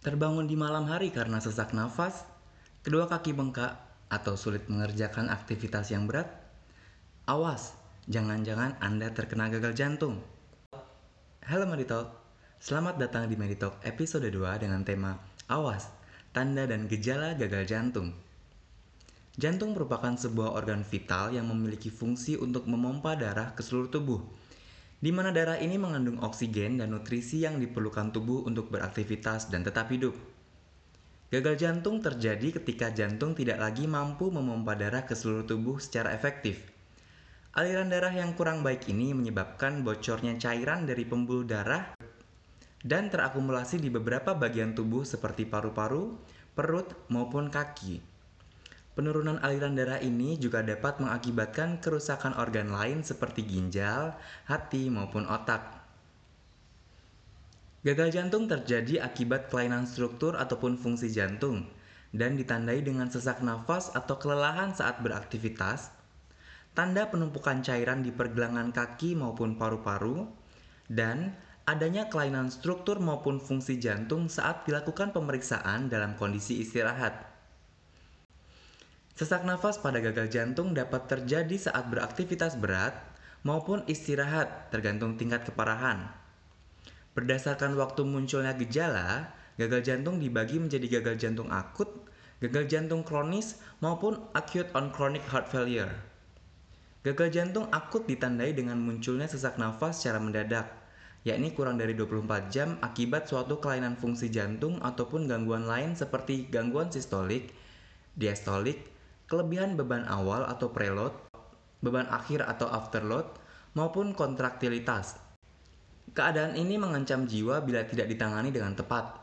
Terbangun di malam hari karena sesak nafas, kedua kaki bengkak, atau sulit mengerjakan aktivitas yang berat? Awas, jangan-jangan Anda terkena gagal jantung. Halo Meditalk, selamat datang di Meditalk episode 2 dengan tema Awas, Tanda dan Gejala Gagal Jantung. Jantung merupakan sebuah organ vital yang memiliki fungsi untuk memompa darah ke seluruh tubuh di mana darah ini mengandung oksigen dan nutrisi yang diperlukan tubuh untuk beraktivitas dan tetap hidup. Gagal jantung terjadi ketika jantung tidak lagi mampu memompa darah ke seluruh tubuh secara efektif. Aliran darah yang kurang baik ini menyebabkan bocornya cairan dari pembuluh darah dan terakumulasi di beberapa bagian tubuh seperti paru-paru, perut, maupun kaki. Penurunan aliran darah ini juga dapat mengakibatkan kerusakan organ lain seperti ginjal, hati, maupun otak. Gagal jantung terjadi akibat kelainan struktur ataupun fungsi jantung dan ditandai dengan sesak nafas atau kelelahan saat beraktivitas, tanda penumpukan cairan di pergelangan kaki maupun paru-paru, dan adanya kelainan struktur maupun fungsi jantung saat dilakukan pemeriksaan dalam kondisi istirahat. Sesak nafas pada gagal jantung dapat terjadi saat beraktivitas berat maupun istirahat tergantung tingkat keparahan. Berdasarkan waktu munculnya gejala, gagal jantung dibagi menjadi gagal jantung akut, gagal jantung kronis, maupun acute on chronic heart failure. Gagal jantung akut ditandai dengan munculnya sesak nafas secara mendadak, yakni kurang dari 24 jam akibat suatu kelainan fungsi jantung ataupun gangguan lain seperti gangguan sistolik, diastolik, kelebihan beban awal atau preload, beban akhir atau afterload, maupun kontraktilitas. Keadaan ini mengancam jiwa bila tidak ditangani dengan tepat.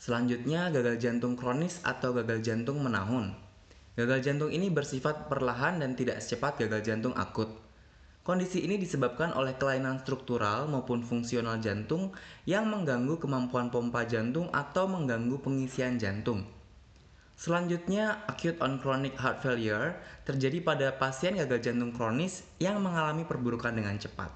Selanjutnya, gagal jantung kronis atau gagal jantung menahun. Gagal jantung ini bersifat perlahan dan tidak secepat gagal jantung akut. Kondisi ini disebabkan oleh kelainan struktural maupun fungsional jantung yang mengganggu kemampuan pompa jantung atau mengganggu pengisian jantung. Selanjutnya, acute on chronic heart failure terjadi pada pasien gagal jantung kronis yang mengalami perburukan dengan cepat.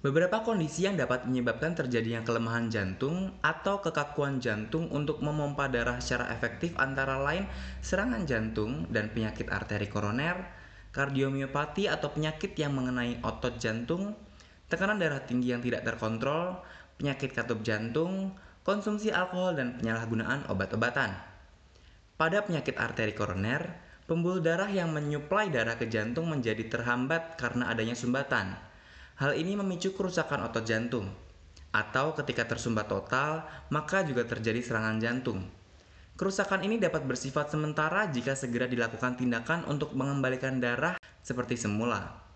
Beberapa kondisi yang dapat menyebabkan terjadinya kelemahan jantung atau kekakuan jantung untuk memompa darah secara efektif antara lain serangan jantung dan penyakit arteri koroner, kardiomiopati atau penyakit yang mengenai otot jantung, tekanan darah tinggi yang tidak terkontrol, penyakit katup jantung, konsumsi alkohol dan penyalahgunaan obat-obatan. Pada penyakit arteri koroner, pembuluh darah yang menyuplai darah ke jantung menjadi terhambat karena adanya sumbatan. Hal ini memicu kerusakan otot jantung. Atau ketika tersumbat total, maka juga terjadi serangan jantung. Kerusakan ini dapat bersifat sementara jika segera dilakukan tindakan untuk mengembalikan darah seperti semula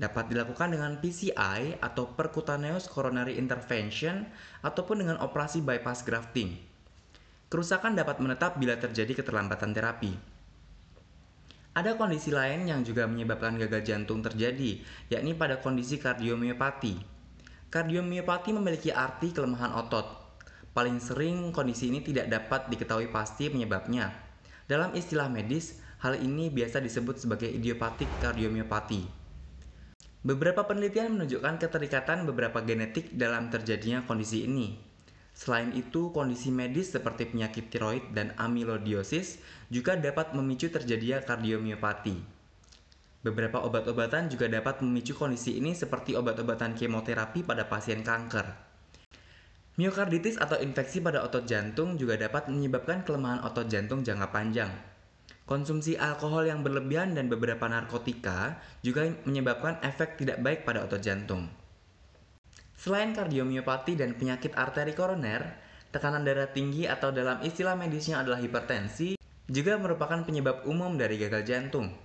dapat dilakukan dengan PCI atau percutaneous coronary intervention ataupun dengan operasi bypass grafting. Kerusakan dapat menetap bila terjadi keterlambatan terapi. Ada kondisi lain yang juga menyebabkan gagal jantung terjadi, yakni pada kondisi kardiomiopati. Kardiomiopati memiliki arti kelemahan otot. Paling sering kondisi ini tidak dapat diketahui pasti penyebabnya. Dalam istilah medis, hal ini biasa disebut sebagai idiopatik kardiomiopati. Beberapa penelitian menunjukkan keterikatan beberapa genetik dalam terjadinya kondisi ini. Selain itu, kondisi medis seperti penyakit tiroid dan amilodiosis juga dapat memicu terjadinya kardiomiopati. Beberapa obat-obatan juga dapat memicu kondisi ini seperti obat-obatan kemoterapi pada pasien kanker. Miokarditis atau infeksi pada otot jantung juga dapat menyebabkan kelemahan otot jantung jangka panjang. Konsumsi alkohol yang berlebihan dan beberapa narkotika juga menyebabkan efek tidak baik pada otot jantung. Selain kardiomiopati dan penyakit arteri koroner, tekanan darah tinggi atau dalam istilah medisnya adalah hipertensi juga merupakan penyebab umum dari gagal jantung.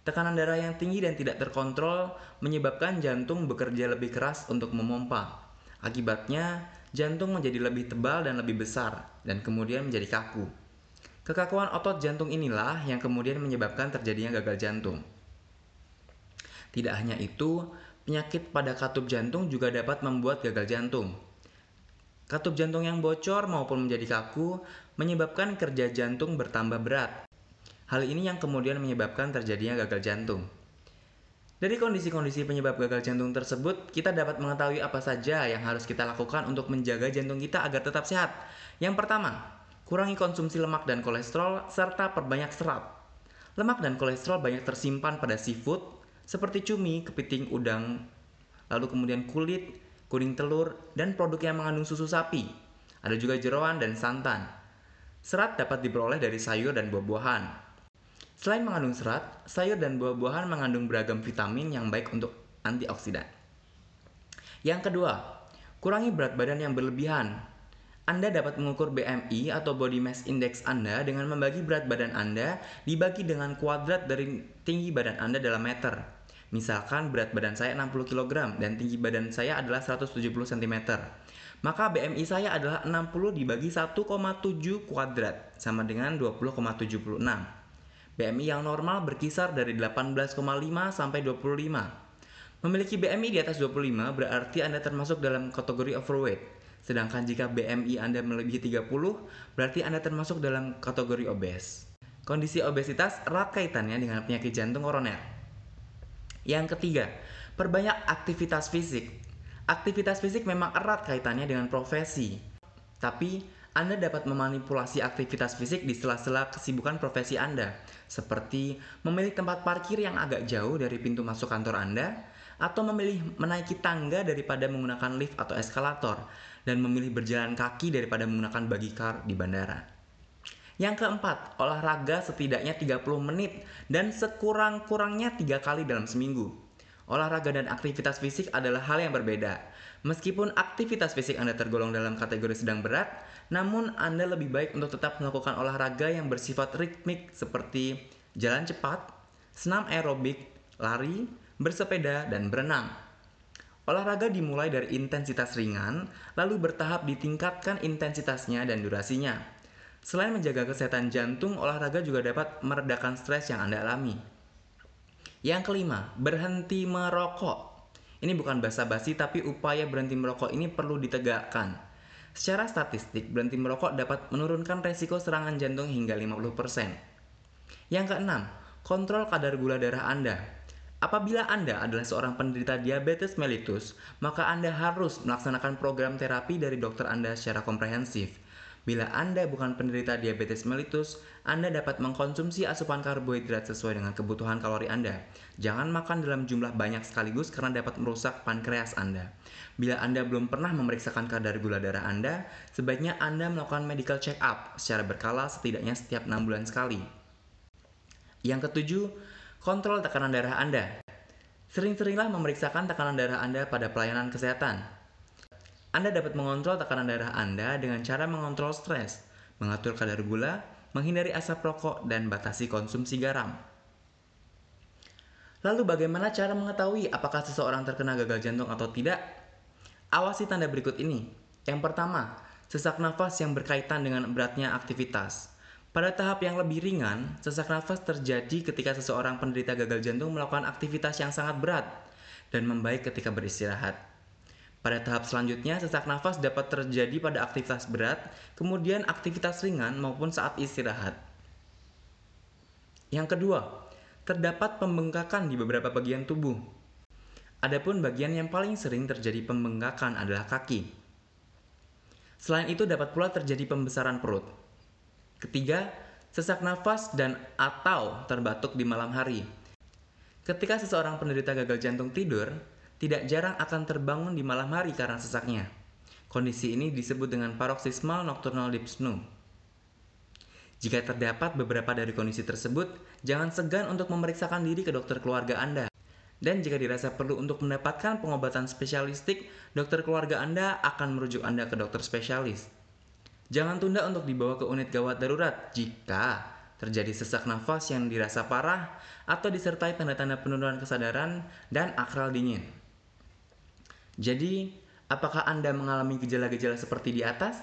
Tekanan darah yang tinggi dan tidak terkontrol menyebabkan jantung bekerja lebih keras untuk memompa. Akibatnya, jantung menjadi lebih tebal dan lebih besar, dan kemudian menjadi kaku. Kekakuan otot jantung inilah yang kemudian menyebabkan terjadinya gagal jantung. Tidak hanya itu, penyakit pada katup jantung juga dapat membuat gagal jantung. Katup jantung yang bocor maupun menjadi kaku menyebabkan kerja jantung bertambah berat. Hal ini yang kemudian menyebabkan terjadinya gagal jantung. Dari kondisi-kondisi penyebab gagal jantung tersebut, kita dapat mengetahui apa saja yang harus kita lakukan untuk menjaga jantung kita agar tetap sehat. Yang pertama, kurangi konsumsi lemak dan kolesterol, serta perbanyak serat. Lemak dan kolesterol banyak tersimpan pada seafood, seperti cumi, kepiting, udang, lalu kemudian kulit, kuning telur, dan produk yang mengandung susu sapi. Ada juga jeroan dan santan. Serat dapat diperoleh dari sayur dan buah-buahan, Selain mengandung serat, sayur dan buah-buahan mengandung beragam vitamin yang baik untuk antioksidan. Yang kedua, kurangi berat badan yang berlebihan. Anda dapat mengukur BMI atau Body Mass Index Anda dengan membagi berat badan Anda dibagi dengan kuadrat dari tinggi badan Anda dalam meter. Misalkan berat badan saya 60 kg dan tinggi badan saya adalah 170 cm. Maka BMI saya adalah 60 dibagi 1,7 kuadrat sama dengan 20,76. BMI yang normal berkisar dari 18,5 sampai 25. Memiliki BMI di atas 25 berarti Anda termasuk dalam kategori overweight. Sedangkan jika BMI Anda melebihi 30, berarti Anda termasuk dalam kategori obes. Kondisi obesitas erat kaitannya dengan penyakit jantung koroner. Yang ketiga, perbanyak aktivitas fisik. Aktivitas fisik memang erat kaitannya dengan profesi. Tapi anda dapat memanipulasi aktivitas fisik di sela-sela kesibukan profesi Anda, seperti memilih tempat parkir yang agak jauh dari pintu masuk kantor Anda, atau memilih menaiki tangga daripada menggunakan lift atau eskalator, dan memilih berjalan kaki daripada menggunakan bagi car di bandara. Yang keempat, olahraga setidaknya 30 menit dan sekurang-kurangnya tiga kali dalam seminggu. Olahraga dan aktivitas fisik adalah hal yang berbeda. Meskipun aktivitas fisik Anda tergolong dalam kategori sedang berat, namun Anda lebih baik untuk tetap melakukan olahraga yang bersifat ritmik seperti jalan cepat, senam aerobik, lari, bersepeda, dan berenang. Olahraga dimulai dari intensitas ringan, lalu bertahap ditingkatkan intensitasnya dan durasinya. Selain menjaga kesehatan jantung, olahraga juga dapat meredakan stres yang Anda alami. Yang kelima, berhenti merokok. Ini bukan basa-basi tapi upaya berhenti merokok ini perlu ditegakkan. Secara statistik, berhenti merokok dapat menurunkan resiko serangan jantung hingga 50%. Yang keenam, kontrol kadar gula darah Anda. Apabila Anda adalah seorang penderita diabetes mellitus, maka Anda harus melaksanakan program terapi dari dokter Anda secara komprehensif. Bila Anda bukan penderita diabetes mellitus, Anda dapat mengkonsumsi asupan karbohidrat sesuai dengan kebutuhan kalori Anda. Jangan makan dalam jumlah banyak sekaligus karena dapat merusak pankreas Anda. Bila Anda belum pernah memeriksakan kadar gula darah Anda, sebaiknya Anda melakukan medical check up secara berkala setidaknya setiap 6 bulan sekali. Yang ketujuh, kontrol tekanan darah Anda. Sering-seringlah memeriksakan tekanan darah Anda pada pelayanan kesehatan. Anda dapat mengontrol tekanan darah Anda dengan cara mengontrol stres, mengatur kadar gula, menghindari asap rokok, dan batasi konsumsi garam. Lalu bagaimana cara mengetahui apakah seseorang terkena gagal jantung atau tidak? Awasi tanda berikut ini. Yang pertama, sesak nafas yang berkaitan dengan beratnya aktivitas. Pada tahap yang lebih ringan, sesak nafas terjadi ketika seseorang penderita gagal jantung melakukan aktivitas yang sangat berat dan membaik ketika beristirahat. Pada tahap selanjutnya, sesak nafas dapat terjadi pada aktivitas berat, kemudian aktivitas ringan maupun saat istirahat. Yang kedua, terdapat pembengkakan di beberapa bagian tubuh. Adapun bagian yang paling sering terjadi pembengkakan adalah kaki. Selain itu dapat pula terjadi pembesaran perut. Ketiga, sesak nafas dan atau terbatuk di malam hari. Ketika seseorang penderita gagal jantung tidur, tidak jarang akan terbangun di malam hari karena sesaknya. Kondisi ini disebut dengan paroxysmal nocturnal dyspnea. Jika terdapat beberapa dari kondisi tersebut, jangan segan untuk memeriksakan diri ke dokter keluarga Anda. Dan jika dirasa perlu untuk mendapatkan pengobatan spesialistik, dokter keluarga Anda akan merujuk Anda ke dokter spesialis. Jangan tunda untuk dibawa ke unit gawat darurat jika terjadi sesak nafas yang dirasa parah atau disertai tanda-tanda penurunan kesadaran dan akral dingin. Jadi, apakah Anda mengalami gejala-gejala seperti di atas?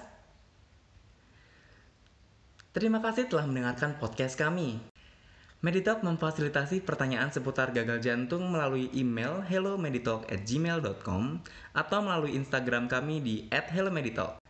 Terima kasih telah mendengarkan podcast kami. Meditalk memfasilitasi pertanyaan seputar gagal jantung melalui email hellomeditalk@gmail.com atau melalui Instagram kami di @hellomeditalk.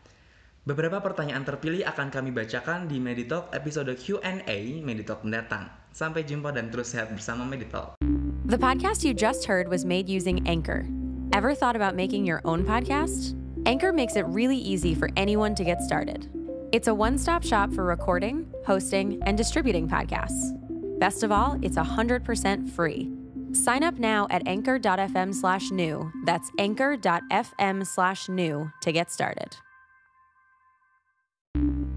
Beberapa pertanyaan terpilih akan kami bacakan di Meditalk episode Q&A Meditalk mendatang. Sampai jumpa dan terus sehat bersama Meditalk. The podcast you just heard was made using Anchor. Ever thought about making your own podcast? Anchor makes it really easy for anyone to get started. It's a one stop shop for recording, hosting, and distributing podcasts. Best of all, it's 100% free. Sign up now at anchor.fm slash new. That's anchor.fm slash new to get started.